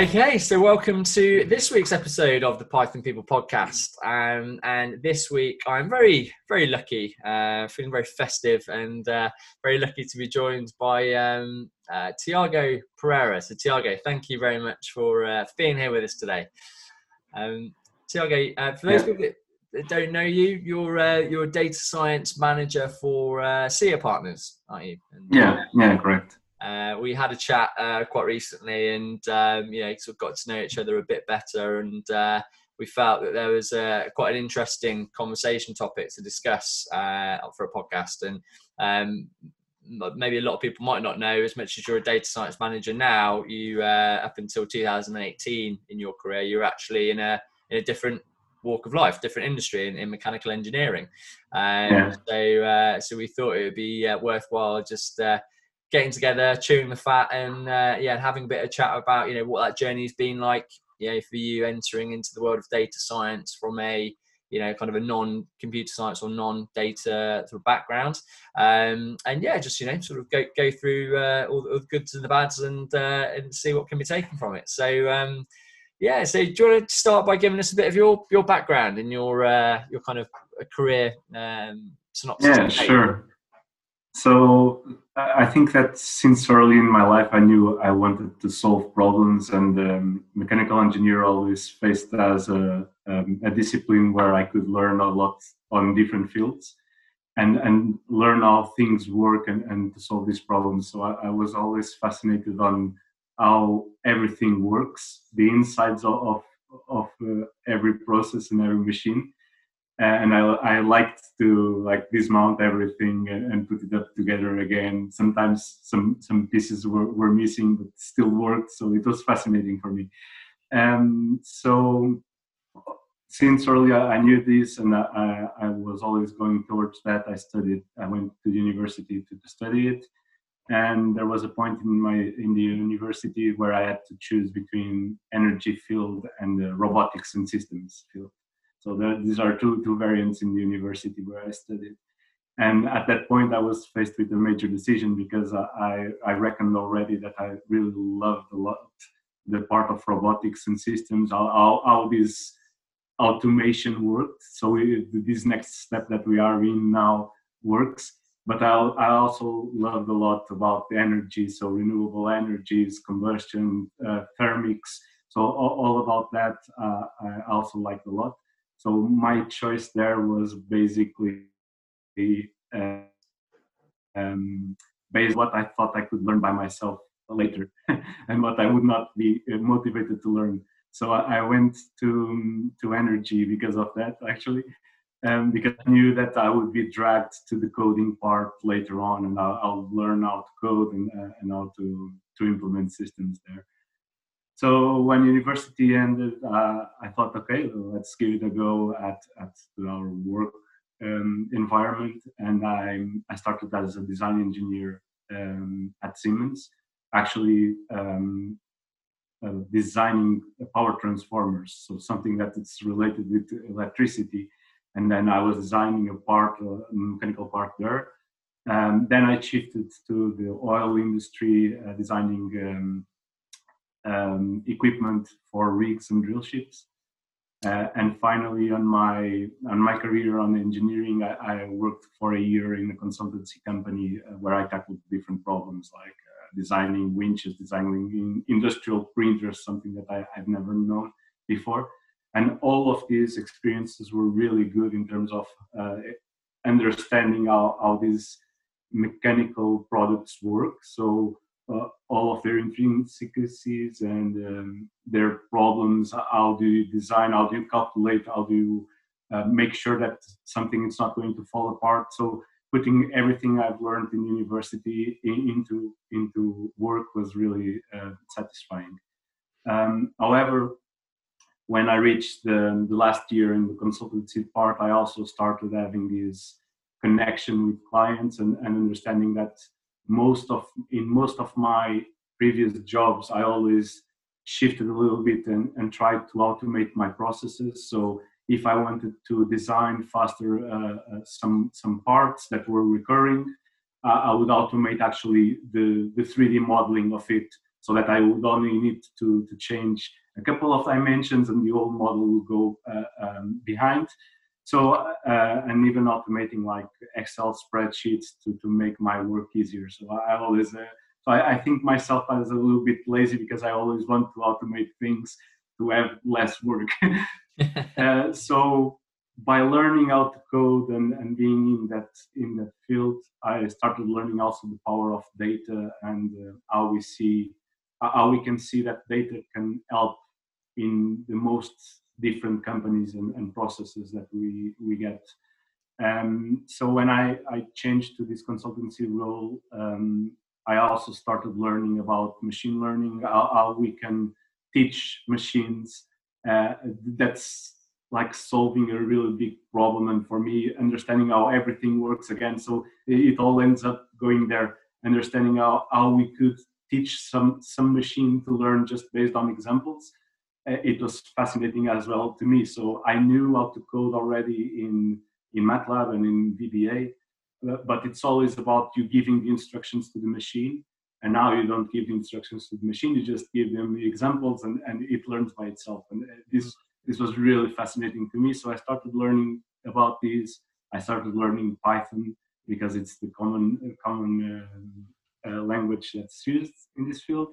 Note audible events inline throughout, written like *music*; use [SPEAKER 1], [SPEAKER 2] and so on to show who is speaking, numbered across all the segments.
[SPEAKER 1] Okay, so welcome to this week's episode of the Python People podcast. Um, and this week I'm very, very lucky, uh, feeling very festive and uh, very lucky to be joined by um, uh, Tiago Pereira. So, Tiago, thank you very much for, uh, for being here with us today. Um, Tiago, uh, for those people that don't know you, you're uh, you're a data science manager for uh, SIA Partners, aren't you?
[SPEAKER 2] And, yeah, yeah, correct.
[SPEAKER 1] Uh, we had a chat uh, quite recently, and um, you know, sort of got to know each other a bit better, and uh, we felt that there was quite an interesting conversation topic to discuss uh, for a podcast. And um, maybe a lot of people might not know, as much as you're a data science manager now, you uh, up until 2018 in your career, you're actually in a in a different walk of life, different industry in, in mechanical engineering. Um, yeah. So, uh, so we thought it would be uh, worthwhile just uh, getting together, chewing the fat, and uh, yeah, having a bit of chat about you know what that journey's been like. Know, for you entering into the world of data science from a you know kind of a non-computer science or non-data sort of background, um, and yeah, just you know sort of go go through uh, all, all, the goods and the bads and uh, and see what can be taken from it. So. Um, yeah, so do you want to start by giving us a bit of your your background and your uh, your kind of career um, synopsis?
[SPEAKER 2] Yeah, sure. So I think that since early in my life, I knew I wanted to solve problems, and um, mechanical engineer always faced as a, um, a, discipline where I could learn a lot on different fields, and and learn how things work and, and to solve these problems. So I, I was always fascinated on how everything works, the insides of of, uh, every process and every machine, Uh, and I, I liked to like dismount everything and, and, put it up together again. Sometimes some some pieces were, were missing but still worked, so it was fascinating for me. And so since early I knew this, and I, I was always going towards that. I studied. I went to university to, to study it, and there was a point in my in the university where I had to choose between energy field and robotics and systems field so these are two, two variants in the university where I studied. And at that point, I was faced with a major decision because I, I reckoned already that I really loved a lot the part of robotics and systems, how, how, how this automation worked. So we, this next step that we are in now works. But I, I also loved a lot about the energy, so renewable energies, combustion, uh, thermics. So all, all about that uh, I also liked a lot. So my choice there was basically uh, um, based what I thought I could learn by myself later, *laughs* and what I would not be uh, motivated to learn. So I, went to to energy because of that actually, um, because I knew that I would be dragged to the coding part later on, and I'll, I'll learn how to code and, uh, and how to to implement systems there. So when university ended, uh, I thought, okay, let's give it a go at, at our work um, environment. And I, I started as a design engineer um, at Siemens, actually um, uh, designing power transformers, so something that is related with electricity. And then I was designing a part, a mechanical part there. Um, then I shifted to the oil industry, uh, designing um, equipment for rigs and drill ships. Uh, and finally, on my on my career on engineering, I, I worked for a year in a consultancy company uh, where I tackled different problems like uh, designing winches, designing industrial printers, something that I, I've never known before. And all of these experiences were really good in terms of uh, understanding how, how these mechanical products work. So uh, all of their intrinsicies and um, their problems. How do you design? How do you calculate? How do you uh, make sure that something is not going to fall apart? So putting everything I've learned in university in, into into work was really uh, satisfying. Um, however, when I reached the, the, last year in the consultancy part, I also started having this connection with clients and, and understanding that most of in most of my previous jobs i always shifted a little bit and, and tried to automate my processes so if i wanted to design faster uh, uh, some some parts that were recurring uh, i would automate actually the the 3d modeling of it so that I would only need to, to change a couple of dimensions and the old model will go uh, um, behind. So, uh, and even automating like Excel spreadsheets to, to make my work easier. So I always, uh, so I, I, think myself as a little bit lazy because I always want to automate things to have less work. *laughs* *laughs* uh, so by learning how to code and, and being in that in that field, I started learning also the power of data and uh, how we see how we can see that data can help in the most different companies and, and processes that we we get. Um, so when I, I changed to this consultancy role, um, I also started learning about machine learning, how, how we can teach machines. Uh, that's like solving a really big problem, and for me, understanding how everything works again. So it, it all ends up going there, understanding how, how we could teach some some machine to learn just based on examples it was fascinating as well to me. So i knew how to code already in in matlab and in vba uh, but it's always about you giving the instructions to the machine. And now you don't give the instructions to the machine you just give them the examples and, and it learns by itself. And uh, this this was really fascinating to me. So i started learning about these. I started learning python because it's the common common uh, uh, language that's used in this field.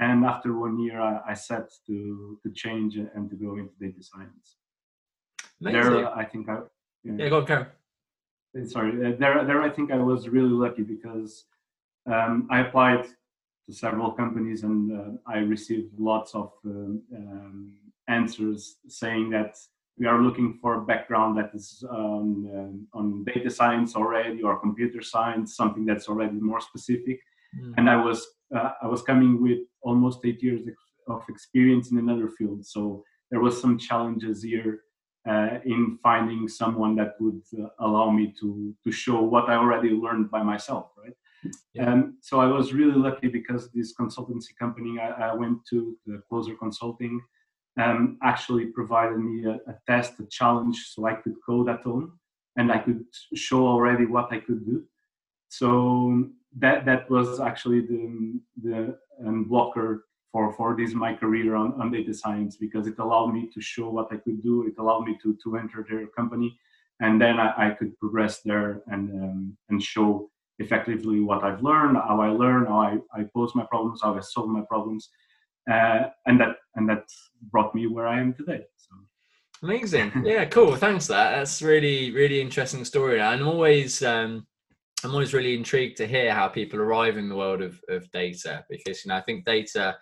[SPEAKER 2] And after one year, I, I set to to change and to go into data science.
[SPEAKER 1] Amazing.
[SPEAKER 2] There, I think I
[SPEAKER 1] yeah, yeah go Karen.
[SPEAKER 2] Uh, sorry, uh, there, there, I think I was really lucky because um, I applied to several companies and uh, I received lots of um, um, answers saying that we are looking for a background that is um, uh, on data science already or computer science, something that's already more specific. Mm. And I was uh, I was coming with almost eight years of experience in another field, so there was some challenges here uh, in finding someone that would uh, allow me to to show what I already learned by myself, right? Yeah. Um, so I was really lucky because this consultancy company I, I went to, the Closer Consulting, um, actually provided me a, a, test, a challenge, so I could code at home and I could show already what I could do. So that that was actually the the um, blocker for for this my career on, on data science because it allowed me to show what I could do. It allowed me to to enter their company, and then I, I could progress there and um, and show effectively what I've learned, how I learn, how I, I pose my problems, how I solve my problems, uh, and that and that brought me where I am today. So.
[SPEAKER 1] Amazing, yeah, cool. Thanks, that that's really really interesting story. I'm always um, I'm always really intrigued to hear how people arrive in the world of, of data because you know I think data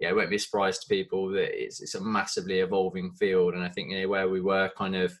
[SPEAKER 1] yeah, it won't be a surprise to people that it's, it's a massively evolving field. And I think, you know, where we were kind of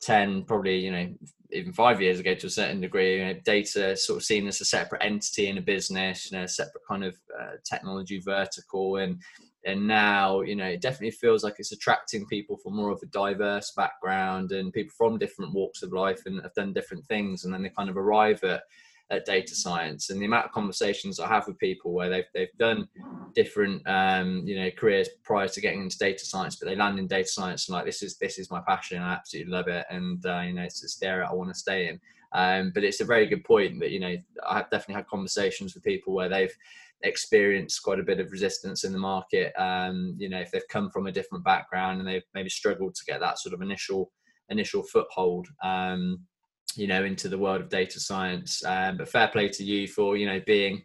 [SPEAKER 1] 10, probably, you know, even five years ago to a certain degree, you know, data sort of seen as a separate entity in a business, you know, a separate kind of uh, technology vertical. And and now, you know, it definitely feels like it's attracting people from more of a diverse background and people from different walks of life and have done different things, and then they kind of arrive at at data science and the amount of conversations I have with people where they've they've done different um, you know careers prior to getting into data science, but they land in data science and like this is this is my passion. I absolutely love it, and uh, you know it's, it's the area I want to stay in. Um, but it's a very good point that you know I have definitely had conversations with people where they've experienced quite a bit of resistance in the market. Um, you know if they've come from a different background and they've maybe struggled to get that sort of initial initial foothold. Um, you know into the world of data science. Um, but fair play to you for you know being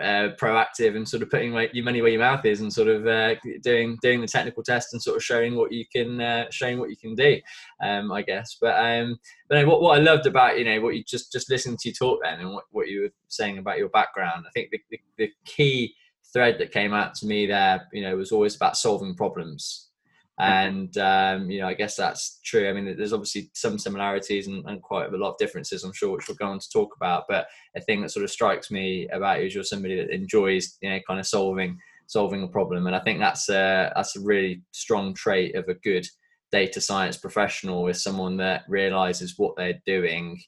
[SPEAKER 1] uh, proactive and sort of putting your money where your mouth is and sort of uh, doing doing the technical test and sort of showing what you can uh, showing what you can do um, I guess. But um but what, what I loved about you know what you just just listening to you talk then and what, what you were saying about your background I think the, the, the key thread that came out to me there you know was always about solving problems and um, you know i guess that's true. I mean there's obviously some similarities and, and, quite a lot of differences i'm sure which we'll go on to talk about. But a thing that sort of strikes me about you is you're somebody that enjoys you know kind of solving solving a problem. And i think that's a that's a really strong trait of a good data science professional is someone that realizes what they're doing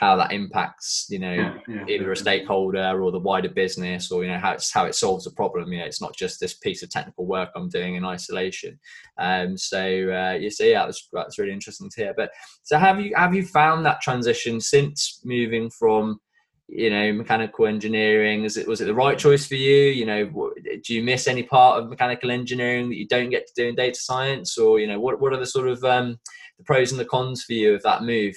[SPEAKER 1] how that impacts you know yeah, yeah, either a stakeholder or the wider business or you know how it's how it solves a problem. You know it's not just this piece of technical work i'm doing in isolation. Um so uh you see yeah that's, that's really interesting to hear. But so have you have you found that transition since moving from you know mechanical engineering? Is it was it the right choice for you? You know do you miss any part of mechanical engineering that you don't get to do in data science? Or you know what what are the sort of um, the pros and the cons for you of that move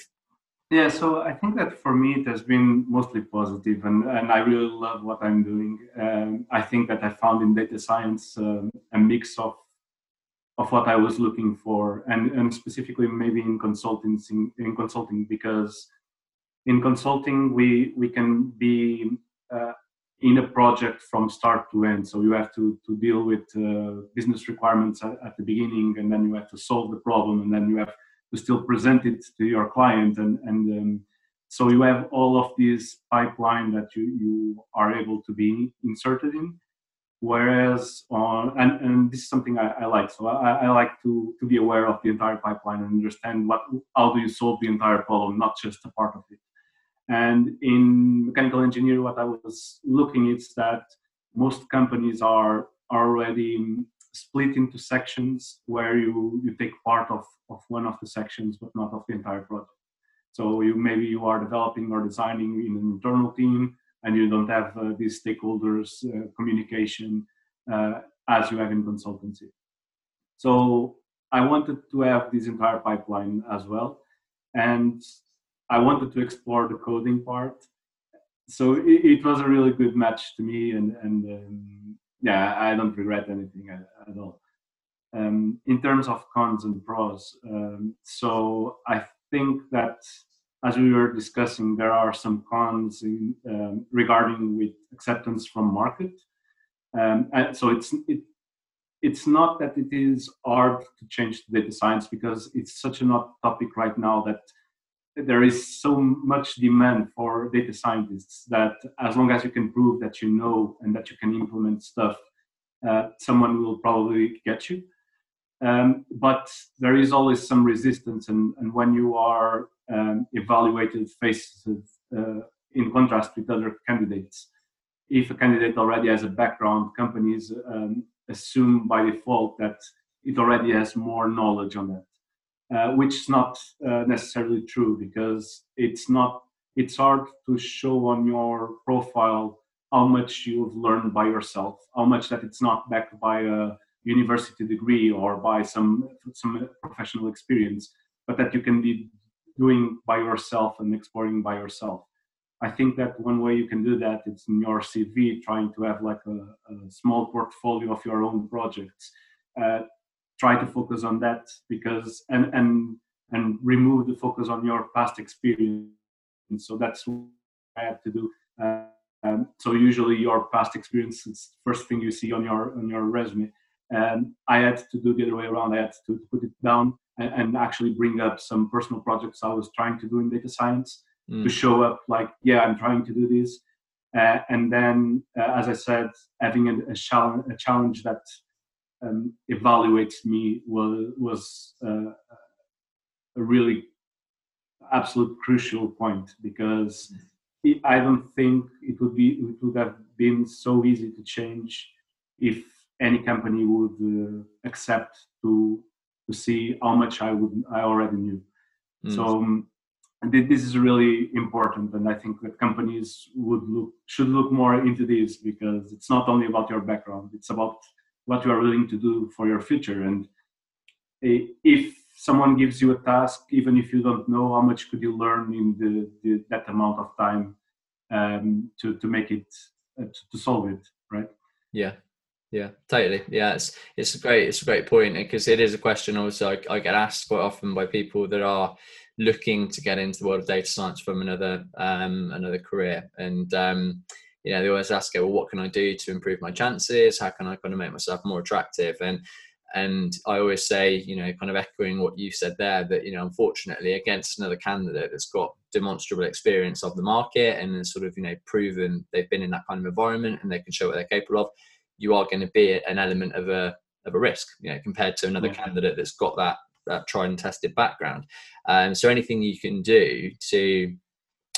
[SPEAKER 2] yeah so i think that for me it has been mostly positive and, and i really love what i'm doing um, i think that i found in data science um, a mix of of what i was looking for and, and specifically maybe in consulting in consulting because in consulting, we we can be uh, in a project from start to end. So you have to to deal with uh, business requirements at, at, the beginning, and then you have to solve the problem, and then you have to still present it to your client, and and um, so you have all of this pipeline that you you are able to be inserted in. Whereas on and, and this is something I, I like. So I, I like to to be aware of the entire pipeline and understand what how do you solve the entire problem, not just a part of it. And in mechanical engineering, what I was looking is that most companies are already split into sections where you, you take part of, of one of the sections, but not of the entire project. So you maybe you are developing or designing in an internal team, and you don't have uh, these stakeholders uh, communication uh, as you have in consultancy. So I wanted to have this entire pipeline as well, and I wanted to explore the coding part. So it, it was a really good match to me, and and um, yeah, I don't regret anything at, at all. Um, in terms of cons and pros, um, so I think that as we were discussing, there are some cons in, um, regarding with acceptance from market. Um, so it's it, it's not that it is hard to change to data science because it's such a hot topic right now that there is so much demand for data scientists that as long as you can prove that you know and that you can implement stuff, uh, someone will probably get you. Um, but there is always some resistance, and, and when you are um, evaluated faces uh, in contrast with other candidates, if a candidate already has a background, companies um, assume by default that it already has more knowledge on that uh, which is not uh, necessarily true because it's not it's hard to show on your profile how much you've learned by yourself how much that it's not backed by a university degree or by some some professional experience but that you can be doing by yourself and exploring by yourself. I think that one way you can do that is in your cv trying to have like a, a small portfolio of your own projects. Uh, try to focus on that because and and and remove the focus on your past experience. And so that's what i had to do. Uh, um, so usually your past experience is the first thing you see on your on your resume. And i had to do the other way around. I had to put it down and, and actually bring up some personal projects i was trying to do in data science mm. to show up like yeah i'm trying to do this. Uh, and then uh, as i said having a, a, challenge, a challenge that um, evaluates me was was uh, a really absolute crucial point because it, I don't think it would be it would have been so easy to change if any company would uh, accept to to see how much I would I already knew. Mm. So um, this is really important, and I think that companies would look should look more into this because it's not only about your background; it's about what you are willing to do for your future. And if someone gives you a task even if you don't know how much could you learn in the, the that amount of time um, to to make it uh, to, to solve it right?
[SPEAKER 1] Yeah. Yeah totally. Yeah it's it's a great it's a great point because it is a question also I, I, get asked quite often by people that are looking to get into the world of data science from another um another career. And um you know, they always ask, well, what can I do to improve my chances? How can I kind of make myself more attractive? And and I always say, you know, kind of echoing what you said there, that you know, unfortunately, against another candidate that's got demonstrable experience of the market and sort of you know proven they've been in that kind of environment and they can show what they're capable of, you are going to be an element of a of a risk, you know, compared to another yeah. candidate that's got that that tried and tested background. Um, so anything you can do to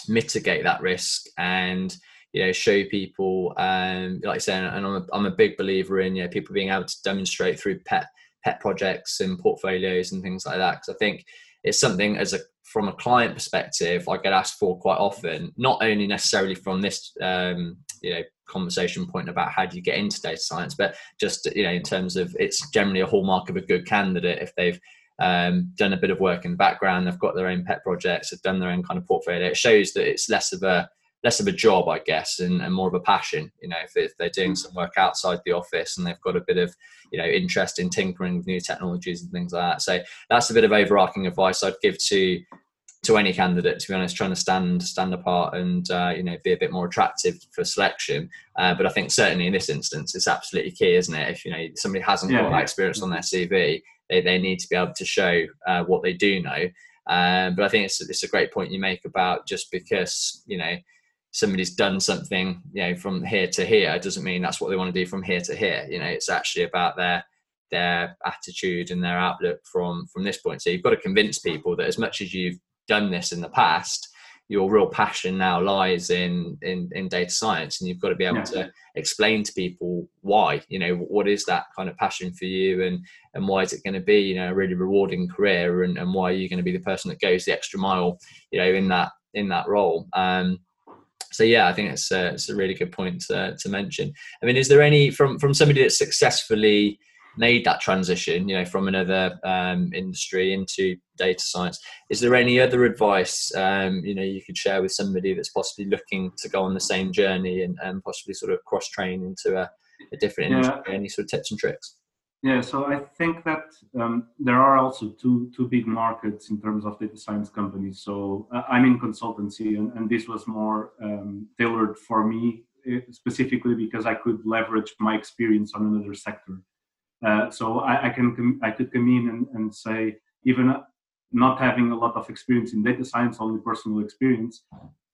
[SPEAKER 1] mitigate that risk and you know show people um like I said and I'm a, I'm a big believer in you know people being able to demonstrate through pet pet projects and portfolios and things like that because I think it's something as a from a client perspective, I get asked for quite often, not only necessarily from this, um, you know, conversation point about how do you get into data science, but just you know, in terms of it's generally a hallmark of a good candidate if they've um, done a bit of work in the background, they've got their own pet projects, they've done their own kind of portfolio. It shows that it's less of a less of a job, I guess, and, and more of a passion. You know, if, if, they're doing some work outside the office and they've got a bit of, you know, interest in tinkering with new technologies and things like that. So that's a bit of overarching advice I'd give to to any candidate, to be honest, trying to stand stand apart and uh, you know be a bit more attractive for selection. Uh, but I think certainly in this instance, it's absolutely key, isn't it? If you know somebody hasn't yeah, got that experience on their CV, they, they need to be able to show uh, what they do know. Um, but I think it's it's a great point you make about just because you know somebody's done something you know from here to here doesn't mean that's what they want to do from here to here. You know, it's actually about their their attitude and their outlook from from this point. So you've got to convince people that as much as you've done this in the past, your real passion now lies in in, in data science, and you've got to be able yeah. to explain to people why. You know, what is that kind of passion for you, and and why is it going to be you know a really rewarding career, and, and why are you going to be the person that goes the extra mile, you know, in that in that role. Um, so yeah, I think it's a, it's a really good point to, to mention. I mean, is there any from from somebody that's successfully made that transition, you know, from another um, industry into data science. Is there any other advice, um, you know, you could share with somebody that's possibly looking to go on the same journey and, and possibly sort of cross train into a, a different yeah. industry? Any sort of tips and tricks?
[SPEAKER 2] Yeah, so I think that um, there are also two two big markets in terms of data science companies. So uh, I'm in consultancy, and, and this was more um, tailored for me eh, specifically because I could leverage my experience on another sector. Uh, so I, I, can I could come in and, and say even not having a lot of experience in data science, only personal experience,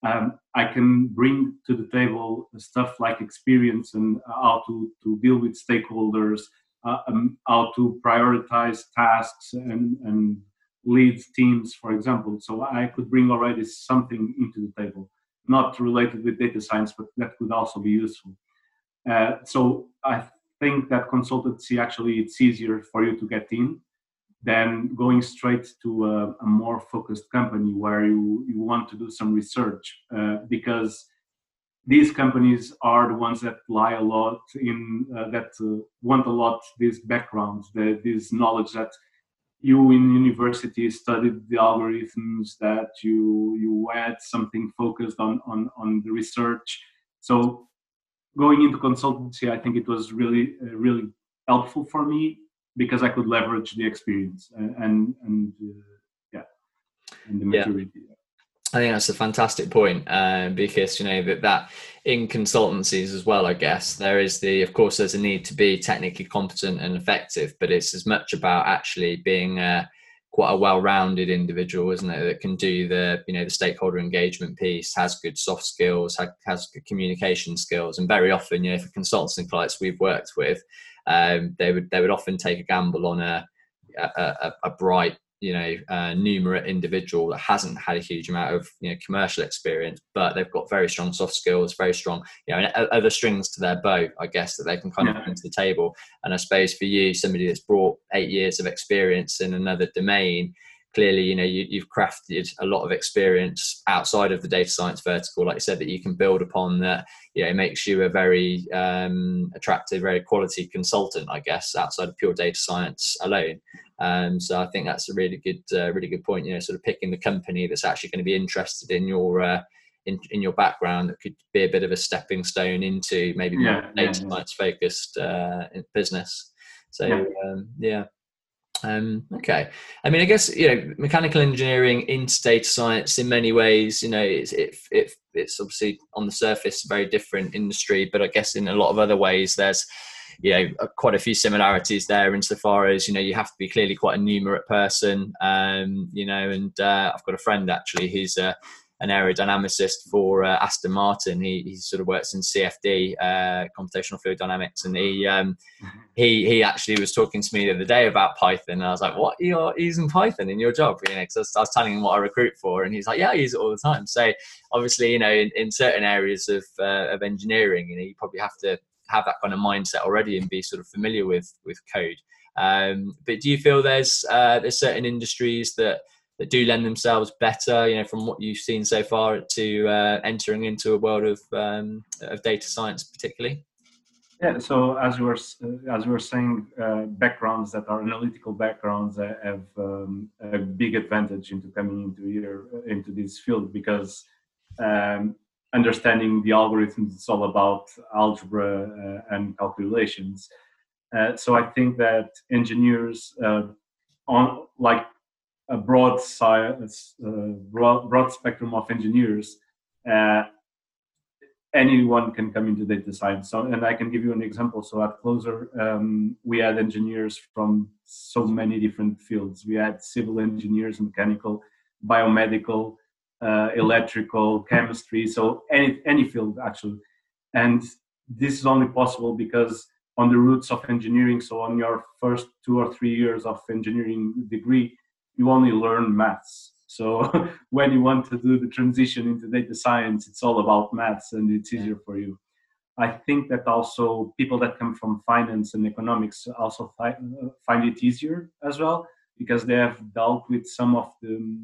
[SPEAKER 2] um, I can bring to the table stuff like experience and how to, to deal with stakeholders, uh, um, how to prioritize tasks and, and lead teams, for example. So I could bring already something into the table, not related with data science, but that could also be useful. Uh, so I think that consultancy actually it's easier for you to get in than going straight to a, a more focused company where you, you want to do some research uh, because these companies are the ones that lie a lot in uh, that uh, want a lot these backgrounds the, this knowledge that you in university studied the algorithms that you you had something focused on on on the research so going into consultancy, I think it was really, uh, really helpful for me because I could leverage the experience and and, and uh, yeah, and the maturity. Yeah.
[SPEAKER 1] I think that's a fantastic point um, because you know that that in consultancies as well. I guess there is the, of course, there's a need to be technically competent and effective, but it's as much about actually being uh, quite a well-rounded individual, isn't it? That can do the you know the stakeholder engagement piece, has good soft skills, has good communication skills, and very often, you know, for consultants clients we've worked with, um, they would they would often take a gamble on a a, a, a bright you know uh, numerate individual that hasn't had a huge amount of you know commercial experience but they've got very strong soft skills very strong you know other strings to their bow i guess that they can kind yeah. of bring to the table and i suppose for you somebody that's brought eight years of experience in another domain clearly you know you, have crafted a lot of experience outside of the data science vertical like you said that you can build upon that you know it makes you a very um, attractive very quality consultant i guess outside of pure data science alone um, so I think that's a really good, uh, really good point. You know, sort of picking the company that's actually going to be interested in your uh, in, in your background that could be a bit of a stepping stone into maybe yeah, more data yeah, science yeah. focused uh, business. So yeah. Um, yeah. Um, okay. I mean, I guess you know, mechanical engineering into data science in many ways, you know, it's it, it, it's obviously on the surface a very different industry, but I guess in a lot of other ways, there's you know quite a few similarities there insofar as you know you have to be clearly quite a numerate person um, you know and uh, I've got a friend actually who's a an aerodynamicist for uh, Aston Martin. He, he sort of works in CFD, uh, computational fluid dynamics, and he um, he he actually was talking to me the other day about Python. And I was like, "What you're using Python in your job?" You know, because I, I, was telling him what I recruit for, and he's like, "Yeah, I use it all the time." So obviously, you know, in, in certain areas of uh, of engineering, you know, you probably have to have that kind of mindset already and be sort of familiar with with code. Um, but do you feel there's uh, there's certain industries that that do lend themselves better, you know, from what you've seen so far to uh, entering into a world of um, of data science, particularly?
[SPEAKER 2] Yeah. So as we were uh, as we were saying, uh, backgrounds that are analytical backgrounds have um, a big advantage into coming into here into this field because um, understanding the algorithms it's all about algebra uh, and calculations. Uh, so I think that engineers uh, on like a broad uh, broad, broad spectrum of engineers, uh, anyone can come into data science. So, and I can give you an example. So at Closer, um, we had engineers from so many different fields. We had civil engineers, mechanical, biomedical, uh, electrical, chemistry. So any any field actually, and this is only possible because on the roots of engineering. So on your first two or three years of engineering degree, you only learn maths. So *laughs* when you want to do the transition into data science, it's all about maths and it's easier for you. I think that also people that come from finance and economics also fi- find it easier as well because they have dealt with some of the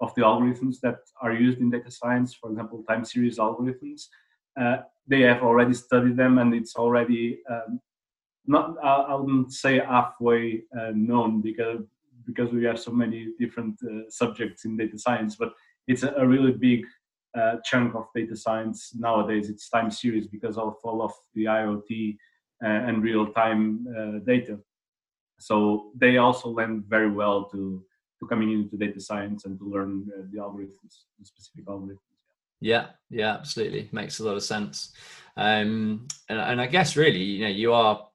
[SPEAKER 2] of the algorithms that are used in data science, for example, time series algorithms. Uh, they have already studied them and it's already um, not I, wouldn't say halfway uh, known because because we have so many different uh, subjects in data science, but it's a, a really big uh, chunk of data science nowadays. It's time series because of all of the IoT uh, and real time uh, data. So they also lend very well to to coming into data science and to learn uh, the algorithms, the specific algorithms.
[SPEAKER 1] Yeah, yeah, absolutely, makes a lot of sense. Um, and, and I guess really, you know, you are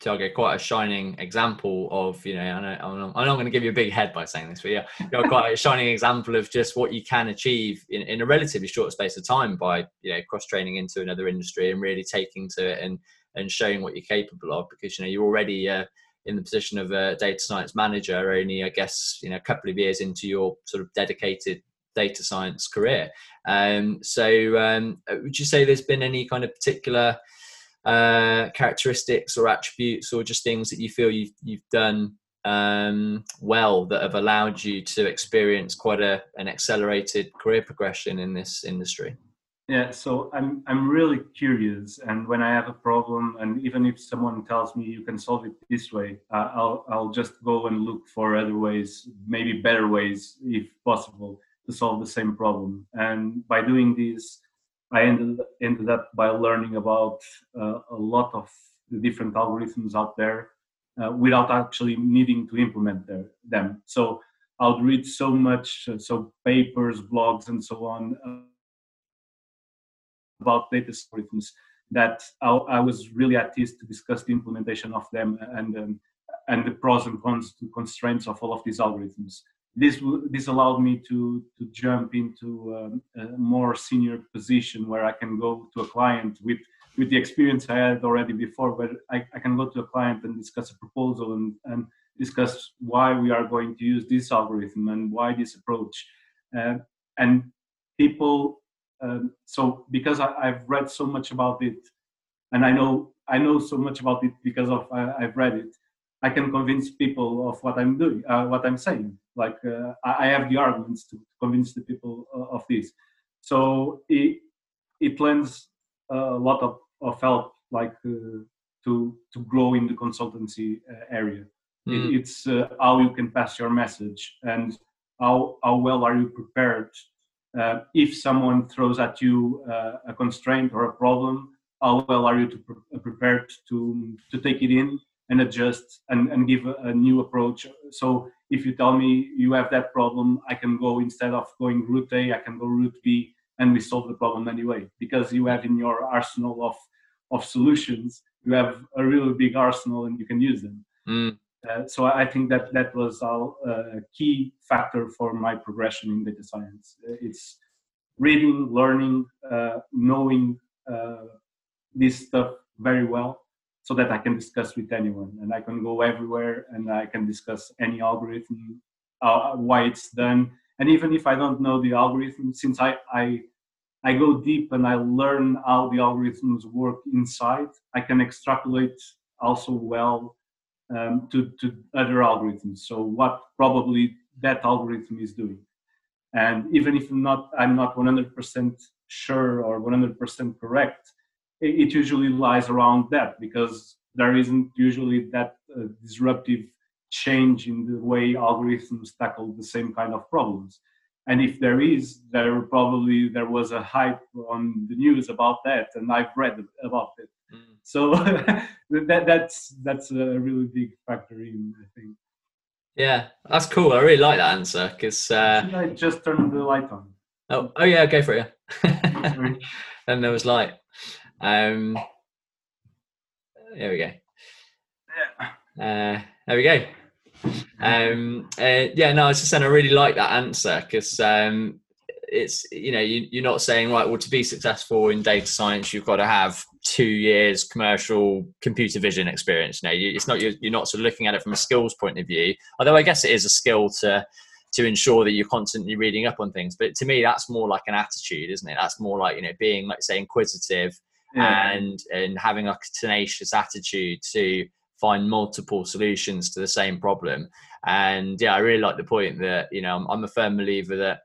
[SPEAKER 1] Tiago, quite a shining example of, you know, I know, I'm not, not going to give you a big head by saying this, but yeah, you're *laughs* quite a shining example of just what you can achieve in, in a relatively short space of time by, you know, cross training into another industry and really taking to it and, and showing what you're capable of because, you know, you're already uh, in the position of a data science manager only, I guess, you know, a couple of years into your sort of dedicated data science career. Um, so um, would you say there's been any kind of particular uh, characteristics or attributes or just things that you feel you've, you've done um, well that have allowed you to experience quite a, an accelerated career progression in this industry?
[SPEAKER 2] Yeah, so I'm I'm really curious, and when I have a problem, and even if someone tells me you can solve it this way, uh, I'll I'll just go and look for other ways, maybe better ways, if possible, to solve the same problem. And by doing this, I ended ended up by learning about uh, a lot of the different algorithms out there uh, without actually needing to implement their, them. So I would read so much, uh, so papers, blogs, and so on uh, about data algorithms that I, I, was really at ease to discuss the implementation of them and um, and the pros and cons to constraints of all of these algorithms this this allowed me to to jump into um, a more senior position where I can go to a client with with the experience I had already before, where I, I can go to a client and discuss a proposal and, and discuss why we are going to use this algorithm and why this approach. Uh, and people, um, so because I, have read so much about it, and I know I know so much about it because of I, I've read it. I can convince people of what I'm doing, uh, what I'm saying. Like uh, I have the arguments to convince the people uh, of this. So it it lends a lot of, of help, like uh, to to grow in the consultancy uh, area. Mm. It, it's uh, how you can pass your message and how how well are you prepared Uh, if someone throws at you uh, a constraint or a problem. How well are you to pre- uh, prepared to to take it in and adjust and, and give a, a, new approach. So if you tell me you have that problem, I can go instead of going route A, I can go route B, and we solve the problem anyway because you have in your arsenal of of solutions, you have a really big arsenal and you can use them. Mm. Uh, so I think that that was a key factor for my progression in data science. It's reading, learning, uh, knowing uh, this stuff very well so that I can discuss with anyone and I can go everywhere and I can discuss any algorithm, uh, why it's done. And even if I don't know the algorithm, since I, I, I go deep and I learn how the algorithms work inside, I can extrapolate also well um, to, to other algorithms. So what probably that algorithm is doing. And even if I'm not, I'm not 100% sure or 100% correct, it, it usually lies around that because there isn't usually that uh, disruptive change in the way algorithms tackle the same kind of problems and if there is there probably there was a hype on the news about that and i've read about it. So *laughs* that that's that's a really big factor in i think.
[SPEAKER 1] Yeah that's cool. I really like that answer because uh
[SPEAKER 2] i just turned the light on?
[SPEAKER 1] Oh oh yeah go for it and *laughs* there was light. Um there we go. Yeah. Uh there we go. Um, uh, yeah, no, I was just saying I really like that answer because um, it's you know you, you're not saying right. Well, to be successful in data science, you've got to have two years commercial computer vision experience. You know, it's not you're, you're not sort of looking at it from a skills point of view. Although I guess it is a skill to to ensure that you're constantly reading up on things. But to me, that's more like an attitude, isn't it? That's more like you know being like say inquisitive yeah. and and having a tenacious attitude to find multiple solutions to the same problem. And yeah, I really like the point that you know I'm, I'm a firm believer that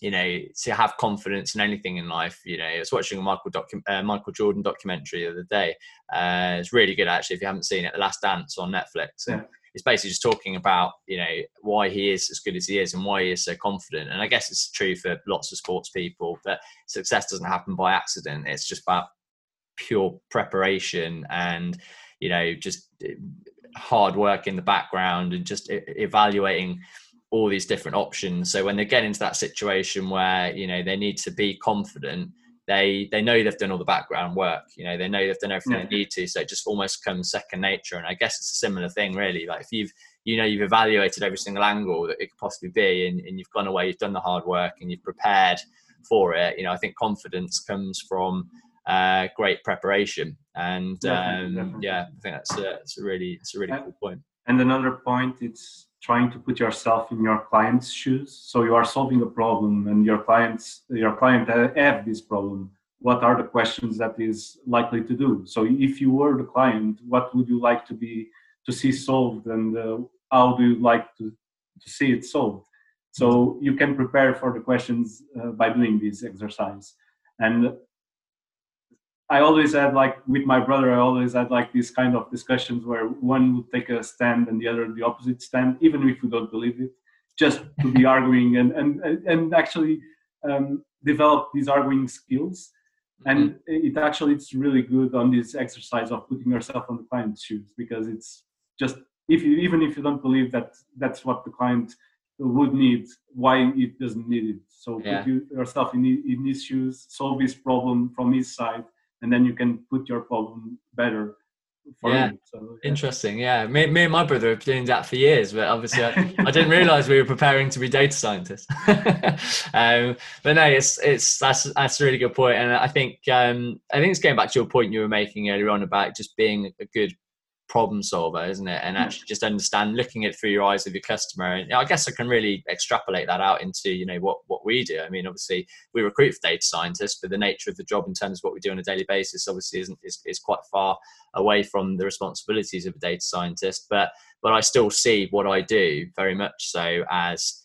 [SPEAKER 1] you know to have confidence in anything in life. You know, I was watching a Michael docu- uh, Michael Jordan documentary the other day. Uh, it's really good actually. If you haven't seen it, The Last Dance on Netflix. And, It's basically just talking about you know why he is as good as he is and why he is so confident. And I guess it's true for lots of sports people that success doesn't happen by accident. It's just about pure preparation and you know just eh, hard work in the background and just evaluating all these different options so when they get into that situation where you know they need to be confident they they know they've done all the background work you know they know they've done everything yeah. they need to so it just almost comes second nature and i guess it's a similar thing really like if you've you know you've evaluated every single angle that it could possibly be and, and you've gone away you've done the hard work and you've prepared for it you know i think confidence comes from uh, great preparation. And um, definitely. yeah, I think that's a, that's a really it's a really cool point.
[SPEAKER 2] And another point, it's trying to put yourself in your client's shoes. So you are solving a problem, and your clients your client have this problem. What are the questions that is likely to do? So if you were the client, what would you like to be to see solved, and uh, how do you like to to see it solved? So you can prepare for the questions uh, by doing this exercise. And I always had like with my brother, I always had like these kind of discussions where one would take a stand and the other the opposite stand, even if we don't believe it, just to be *laughs* arguing and and and actually um, develop these arguing skills. Mm-hmm. And it actually it's really good on this exercise of putting yourself on the client's shoes because it's just if you even if you don't believe that that's what the client would need, why it doesn't need it. So yeah. put you, yourself in in his shoes, solve his problem from his side and then you can put your problem better
[SPEAKER 1] yeah. So, yeah. Interesting. Yeah. Me, me and my brother have been doing that for years, but obviously I, I didn't *laughs* realize we were preparing to be data scientists. *laughs* um, but no, it's, it's, that's, that's a really good point. And I think, um, I think it's going back to your point you were making earlier on about just being a good problem solver, isn't it? And hmm. actually just understand, looking at it through your eyes of your customer. And I guess I can really extrapolate that out into, you know, what, what we do. I mean, obviously we recruit for data scientists, but the nature of the job in terms of what we do on a daily basis, obviously isn't, is, is quite far away from the responsibilities of a data scientist. But, but I still see what I do very much so as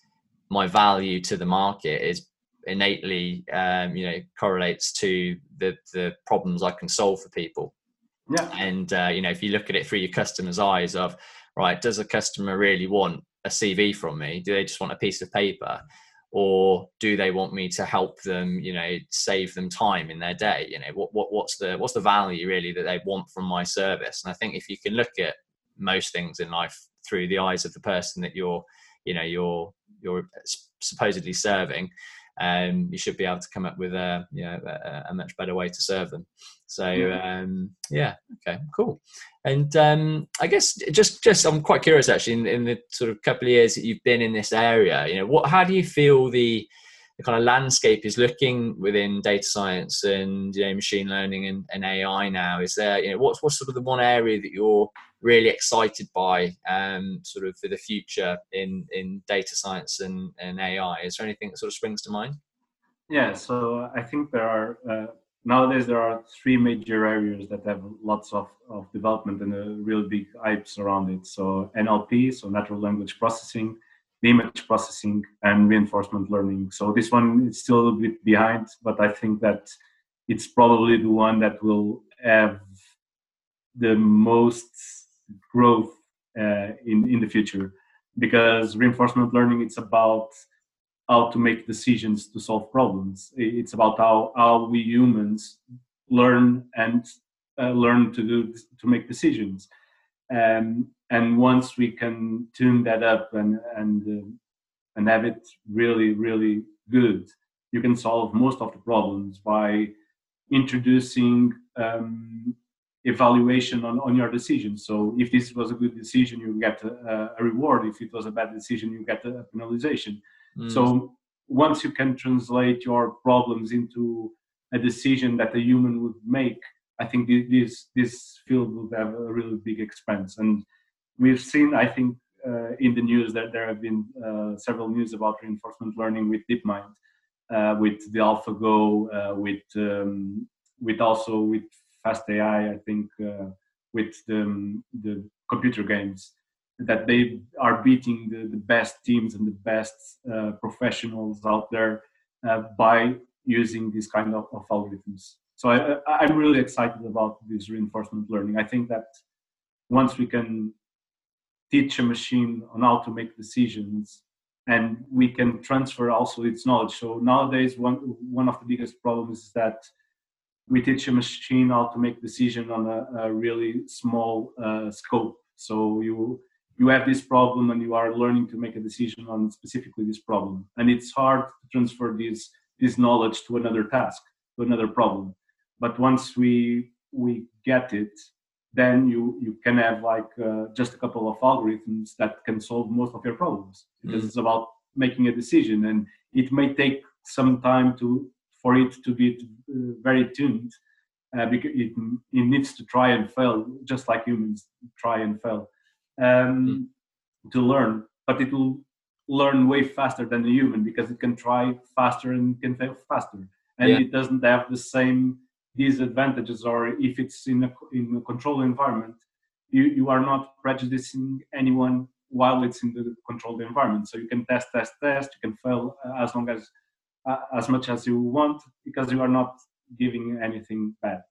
[SPEAKER 1] my value to the market is innately, um, you know, correlates to the, the problems I can solve for people
[SPEAKER 2] yeah.
[SPEAKER 1] And uh, you know, if you look at it through your customer's eyes of, right, does a customer really want a CV from me? Do they just want a piece of paper? Or do they want me to help them, you know, save them time in their day? You know, what, what what's the what's the value really that they want from my service? And I think if you can look at most things in life through the eyes of the person that you're, you know, you're you're supposedly serving, um, you should be able to come up with a you know a, a much better way to serve them. So um, yeah, okay, cool. And um, I guess just just I'm quite curious actually in, in, the sort of couple of years that you've been in this area, you know, what how do you feel the the kind of landscape is looking within data science and you know machine learning and, and AI now? Is there you know what's what's sort of the one area that you're really excited by um, sort of for the future in in data science and, and AI? Is there anything that sort of springs to mind?
[SPEAKER 2] Yeah, so I think there are uh, nowadays there are three major areas that have lots of, of development and a real big hypes around it. So NLP, so natural language processing, image processing and reinforcement learning. So this one is still a bit behind, but I think that it's probably the one that will have the most growth uh, in in the future. Because reinforcement learning it's about how to make decisions to solve problems. It's about how how we humans learn and uh, learn to do to make decisions. Um, and once we can tune that up and and uh, and have it really really good you can solve most of the problems by introducing um, evaluation on, on your decision. So if this was a good decision, you get a, a reward. If it was a bad decision, you get a penalization. Mm. So once you can translate your problems into a decision that a human would make, I think this this field would have a really big expense. And we've seen, I think, uh, in the news that there have been uh, several news about reinforcement learning with DeepMind, uh, with the AlphaGo, uh, with um, with also with fast AI, I think, uh, with the, um, the computer games, that they are beating the, the best teams and the best uh, professionals out there uh, by using this kind of, of algorithms. So I, am really excited about this reinforcement learning. I think that once we can teach a machine on how to make decisions and we can transfer also its knowledge. So nowadays, one one of the biggest problems is that we teach a machine how to make decision on a, a really small uh, scope. So you you have this problem and you are learning to make a decision on specifically this problem, and it's hard to transfer this this knowledge to another task, to another problem. But once we we get it, then you you can have like uh, just a couple of algorithms that can solve most of your problems because mm. it's about making a decision, and it may take some time to for it to be uh, very tuned uh, because it, it, needs to try and fail just like humans try and fail um, mm. to learn but it will learn way faster than a human because it can try faster and can fail faster and yeah. it doesn't have the same disadvantages or if it's in a, in a controlled environment you, you are not prejudicing anyone while it's in the controlled environment so you can test test test you can fail uh, as long as as much as you want because you are not giving anything bad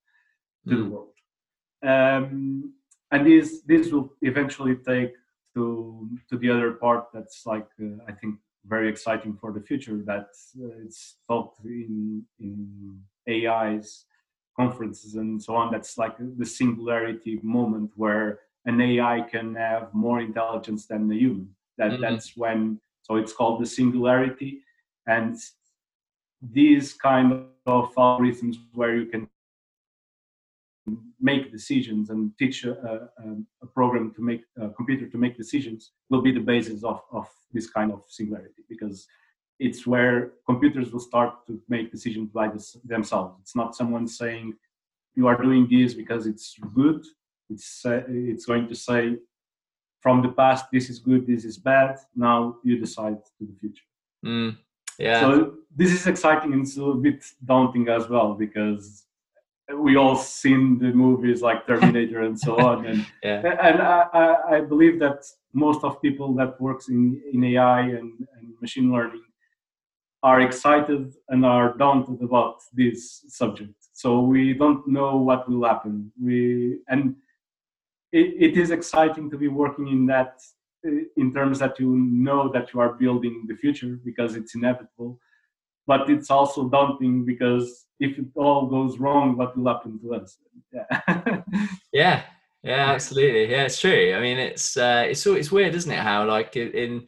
[SPEAKER 2] to mm. the world. Um, and this this will eventually take to to the other part that's like uh, I think very exciting for the future that uh, it's talked in in AI's conferences and so on. That's like the singularity moment where an AI can have more intelligence than a human. That mm-hmm. that's when so it's called the singularity, and these kind of algorithms where you can make decisions and teach a, a, a, program to make a computer to make decisions will be the basis of, of this kind of singularity because it's where computers will start to make decisions by this, themselves. It's not someone saying you are doing this because it's good. It's uh, it's going to say from the past this is good this is bad. Now you decide to the future
[SPEAKER 1] mm. Yeah.
[SPEAKER 2] So this is exciting and it's a little bit daunting as well because we all seen the movies like Terminator and so on, and *laughs* yeah. and I, I believe that most of people that works in in AI and, and machine learning are excited and are daunted about this subject. So we don't know what will happen. We and it, it is exciting to be working in that in terms that you know that you are building the future because it's inevitable. But it's also daunting because if it all goes wrong what will happen to us?
[SPEAKER 1] Yeah. *laughs* Yeah. Yeah absolutely. Yeah it's true. I mean it's uh it's it's weird isn't it how like in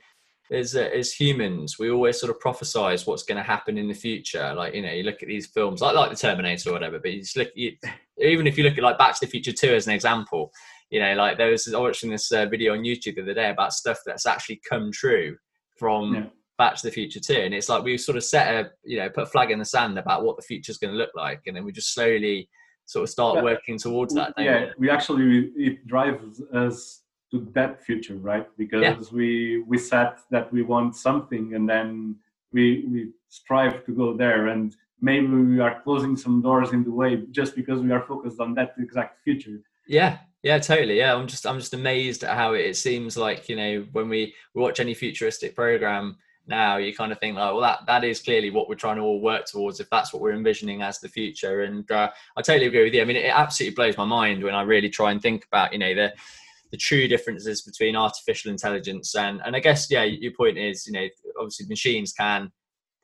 [SPEAKER 1] as uh, as humans we always sort of prophesize what's going to happen in the future. Like you know you look at these films like like the terminator or whatever but you just look you, even if you look at like back to the future 2 as an example you know, like there was I was watching this uh, video on YouTube the other day about stuff that's actually come true from yeah. Back to the Future too, and it's like we've sort of set a you know put a flag in the sand about what the future is going to look like, and then we just slowly sort of start yeah. working towards that.
[SPEAKER 2] Yeah, we? we actually it drives us to that future, right? Because yeah. we we set that we want something, and then we we strive to go there, and maybe we are closing some doors in the way just because we are focused on that exact future.
[SPEAKER 1] Yeah, Yeah, totally. Yeah, I'm just I'm just amazed at how it, it seems like you know when we, watch any futuristic program now, you kind of think like, well, that that is clearly what we're trying to all work towards if that's what we're envisioning as the future. And uh, I totally agree with you. I mean, it absolutely blows my mind when I really try and think about you know the the true differences between artificial intelligence and and I guess yeah, your point is you know obviously machines can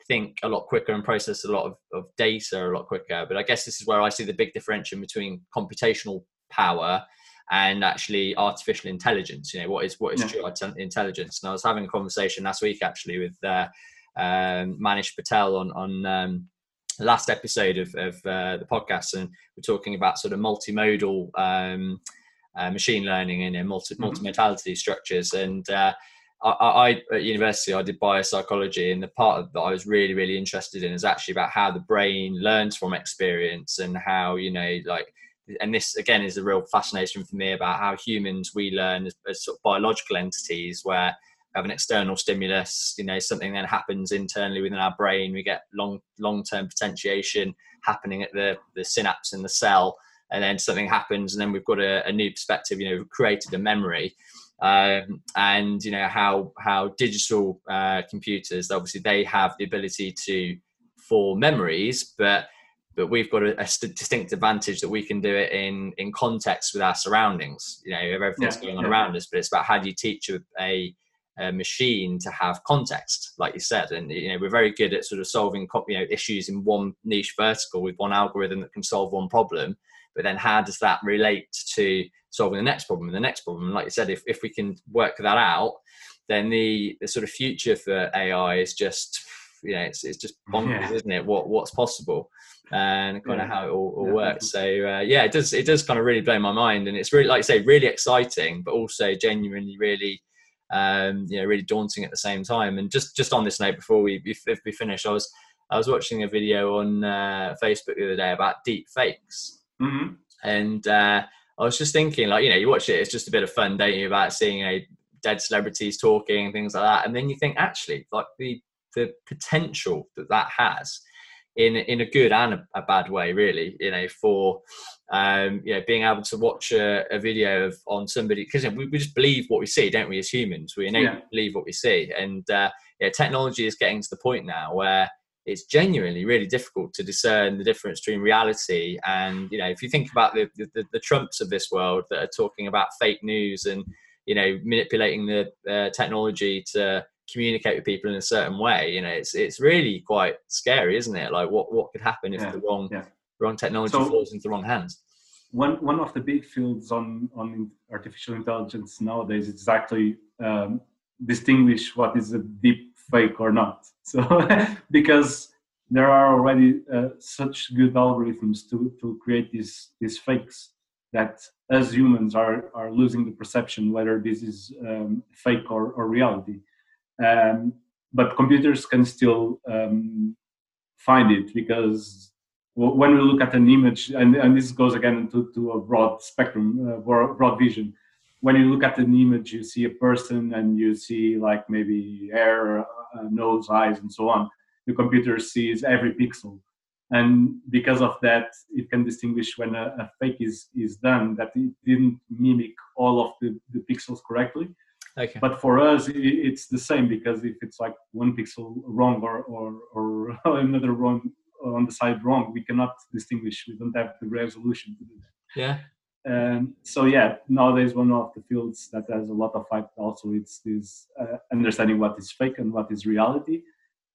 [SPEAKER 1] think a lot quicker and process a lot of, of data a lot quicker. But I guess this is where I see the big differentiation between computational power and actually artificial intelligence. You know, what is what is yeah. true intelligence? And I was having a conversation last week actually with uh, um, Manish Patel on on um, the last episode of, of uh, the podcast, and we're talking about sort of multimodal um, uh, machine learning and multi mm-hmm. multimodality structures and. Uh, I, I, at university I did biopsychology, and the part that I was really really interested in is actually about how the brain learns from experience and how you know like and this again is a real fascination for me about how humans we learn as, as sort of biological entities where we have an external stimulus you know something then happens internally within our brain we get long long term potentiation happening at the the synapse in the cell and then something happens and then we've got a, a new perspective you know we've created a memory. Um, and you know how how digital uh, computers obviously they have the ability to form memories but but we've got a, a distinct advantage that we can do it in in context with our surroundings. You know everything's yeah, going on yeah. around us but it's about how do you teach a, a, a, machine to have context like you said. And you know we're very good at sort of solving you know issues in one niche vertical with one algorithm that can solve one problem. But then how does that relate to solving the next problem and the next problem? And like you said if, if we can work that out then the the sort of future for ai is just you know it's, it's just bonkers yeah. isn't it? What what's possible and kind yeah. of how it all, all yeah. works. So uh, yeah, it does it does kind of really blow my mind, and it's really like I say, really exciting, but also genuinely really um, you know really daunting at the same time. And just just on this note, before we if we finish, I was I was watching a video on uh, Facebook the other day about deep fakes, mm-hmm. and uh, I was just thinking like you know you watch it, it's just a bit of fun, don't you, about seeing a dead celebrities talking and things like that, and then you think actually like the the potential that that has in in a good and a, a bad way, really. You know, for um, you know, being able to watch a, a video of on somebody because you know, we, we, just believe what we see, don't we? As humans, we yeah. believe what we see, and uh, yeah, technology is getting to the point now where it's genuinely really difficult to discern the difference between reality and you know if you think about the, the, the trumps of this world that are talking about fake news and you know manipulating the uh, technology to communicate with people in a certain way you know it's it's really quite scary isn't it? Like what what could happen if yeah, the wrong yeah. wrong technology so, falls into the wrong hands?
[SPEAKER 2] one one of the big fields on on artificial intelligence nowadays is exactly um, distinguish what is a deep fake or not. *laughs* So because there are already uh, such good algorithms to to create these these fakes that as humans are are losing the perception whether this is um, fake or, or reality um, but computers can still um, find it because when we look at an image, and, and this goes again to, to a broad spectrum, uh, broad vision. When you look at an image, you see a person and you see like maybe hair, uh, nose, eyes, and so on. The computer sees every pixel, and because of that, it can distinguish when a, a fake is is done that it didn't mimic all of the, the pixels correctly
[SPEAKER 1] Okay.
[SPEAKER 2] But for us, it's the same because if it's like one pixel wrong or, or, or *laughs* another wrong on the side wrong, we cannot distinguish. We don't have the resolution to do that.
[SPEAKER 1] Yeah.
[SPEAKER 2] Um, so yeah, nowadays one of the fields that has a lot of hype also it's this uh, understanding what is fake and what is reality,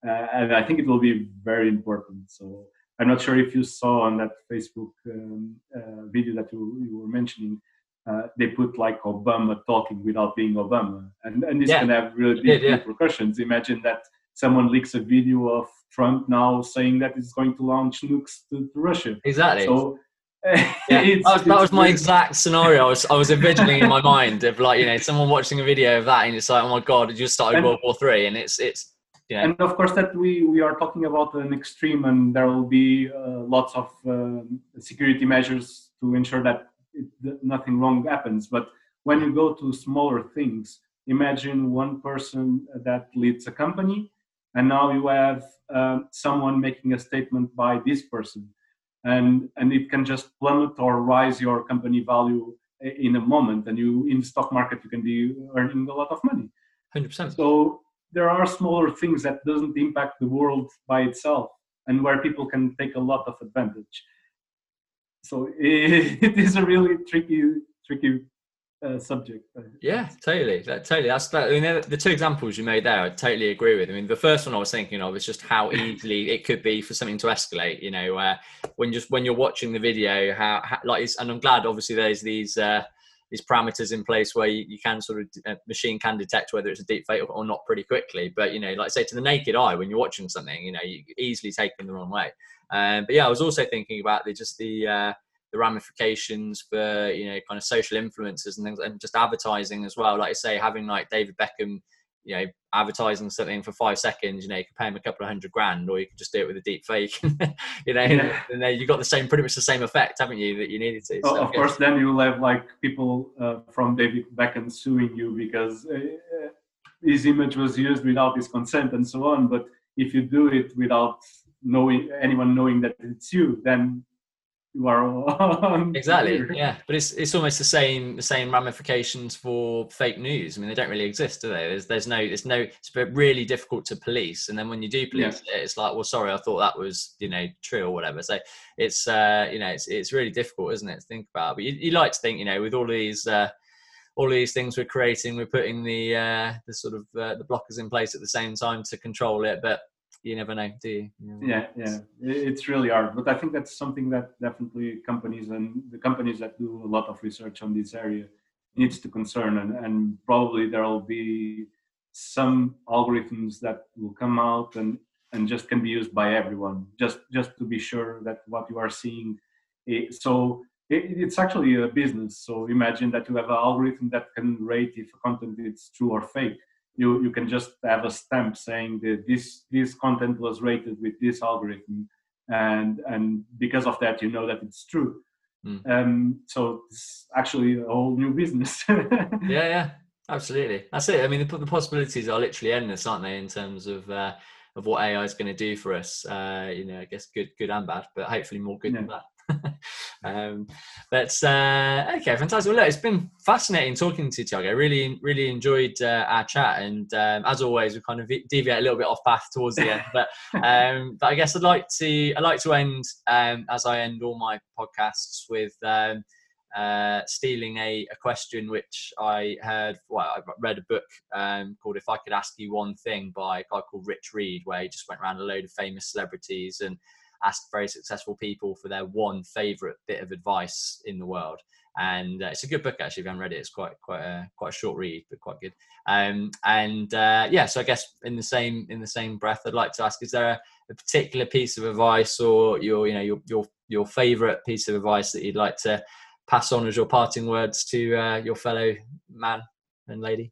[SPEAKER 2] uh, and I think it will be very important. So I'm not sure if you saw on that Facebook um, uh, video that you, you were mentioning uh, they put like Obama talking without being Obama, and and this yeah. can have really big yeah. repercussions. Imagine that someone leaks a video of Trump now saying that he's going to launch nukes to, to Russia.
[SPEAKER 1] Exactly. So. *laughs* yeah, that was, that was my exact scenario. I was, I was envisioning in my mind of like you know someone watching a video of that and it's like oh my god, it just started and, World War Three and it's it's
[SPEAKER 2] yeah. And of course that we we are talking about an extreme and there will be uh, lots of uh, security measures to ensure that it, nothing wrong happens. But when you go to smaller things, imagine one person that leads a company, and now you have um, someone making a statement by this person, and and it can just plummet or rise your company value in a moment, and you in the stock market you can be earning a lot of money.
[SPEAKER 1] Hundred percent.
[SPEAKER 2] So there are smaller things that doesn't impact the world by itself, and where people can take a lot of advantage. So it, *laughs* it is a really tricky, tricky uh, subject.
[SPEAKER 1] Yeah, totally, that, totally. That's that. I mean, the two examples you made there, I totally agree with. I mean, the first one I was thinking of is just how *laughs* easily it could be for something to escalate. You know, uh, when just when you're watching the video, how, how like, and I'm glad obviously there's these. Uh, these parameters in place where you, you can sort of uh, machine can detect whether it's a deep fake or not pretty quickly. But you know, like say to the naked eye, when you're watching something, you know, you easily take taken the wrong way. Um, but yeah, I was also thinking about the just the uh, the ramifications for you know kind of social influencers and things and just advertising as well like I say having like david beckham you know advertising something for five seconds you know you can pay him a couple of hundred grand or you can just do it with a deep fake *laughs* you know yeah. and then you got the same pretty much the same effect haven't you that you needed to
[SPEAKER 2] so of course then you'll have like people uh, from david beckham suing you because uh, his image was used without his consent and so on but if you do it without knowing anyone knowing that it's you then you are *laughs*
[SPEAKER 1] exactly yeah. But it's it's almost the same the same ramifications for fake news. I mean they don't really exist do they? There's there's no there's no it's really difficult to police. And then when you do police yeah. it it's like well sorry i thought that was you know true or whatever. So it's uh you know it's it's really difficult isn't it to think about? But you, you like to think you know with all these uh all these things we're creating we're putting the uh the sort of uh, the blockers in place at the same time to control it. But you never know, do you? you
[SPEAKER 2] know? Yeah, yeah, it's really hard. But I think that's something that definitely companies and the companies that do a lot of research on this area needs to concern, and, and probably there will be some algorithms that will come out and and just can be used by everyone, just just to be sure that what you are seeing. It, so it, it's actually a business. So imagine that you have an algorithm that can rate if a content is true or fake you you can just have a stamp saying that this this content was rated with this algorithm and and because of that you know that it's true. Mm. um so it's actually a whole new business. *laughs*
[SPEAKER 1] Yeah yeah absolutely. That's it. I mean the, the, possibilities are literally endless aren't they in terms of uh of what ai is going to do for us? Uh you know i guess good good and bad but hopefully more good yeah. than bad *laughs* um, but uh, okay, fantastic. Well, look, it's been fascinating talking to you, Tiago. Really, really enjoyed uh, our chat, and um, as always, we kind of deviate a little bit off path towards the end. But *laughs* um, but I guess I'd like to I'd like to end um, as I end all my podcasts with. Um, uh, stealing a, a question which I heard. Well, I read a book um, called "If I Could Ask You One Thing" by a guy called Rich Reed, where he just went around a load of famous celebrities and ask very successful people for their one favorite bit of advice in the world. And uh, it's a good book actually. If you haven't read it, it's quite quite a quite a short read, but quite good. Um, and uh, yeah, so I guess in the same in the same breath, I'd like to ask: Is there a, a particular piece of advice, or your you know your your your favorite piece of advice that you'd like to pass on as your parting words to uh, your fellow man and lady?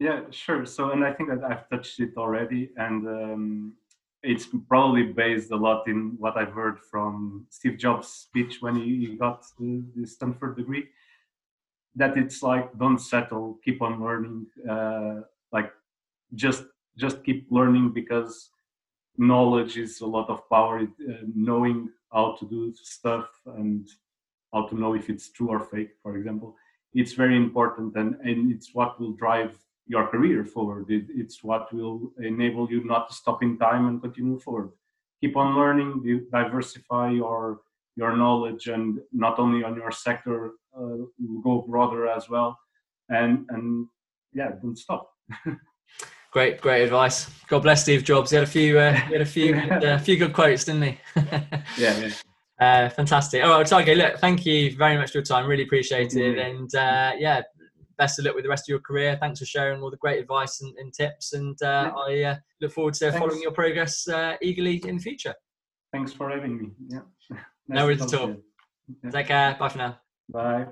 [SPEAKER 2] Yeah, sure. So, and I think that I've touched it already, and um, it's probably based a lot in what I've heard from Steve Jobs' speech when he got the, the Stanford degree. That it's like don't settle, keep on learning. Uh, like just just keep learning because knowledge is a lot of power. Uh, knowing how to do stuff and how to know if it's true or fake, for example, it's very important, and and it's what will drive your career forward. It, it's what will enable you not to stop in time and continue forward. Keep on learning, diversify your your knowledge, and not only on your sector, uh, go broader as well. And and yeah, don't stop. *laughs*
[SPEAKER 1] great, great advice. God bless Steve Jobs. He had a few, uh, he had a few, *laughs* uh, a few good quotes, didn't he? *laughs*
[SPEAKER 2] yeah, yeah.
[SPEAKER 1] Uh, fantastic. Oh, well, Tiago, look, thank you very much for your time. Really appreciate it. And uh, yeah, best of luck with the rest of your career. Thanks for sharing all the great advice and, and tips. And uh, yeah. I uh, look forward to Thanks. following your progress uh, eagerly in the future.
[SPEAKER 2] Thanks for having me. Yeah. *laughs*
[SPEAKER 1] nice no worries at all. Yeah. Take care. Bye for now.
[SPEAKER 2] Bye.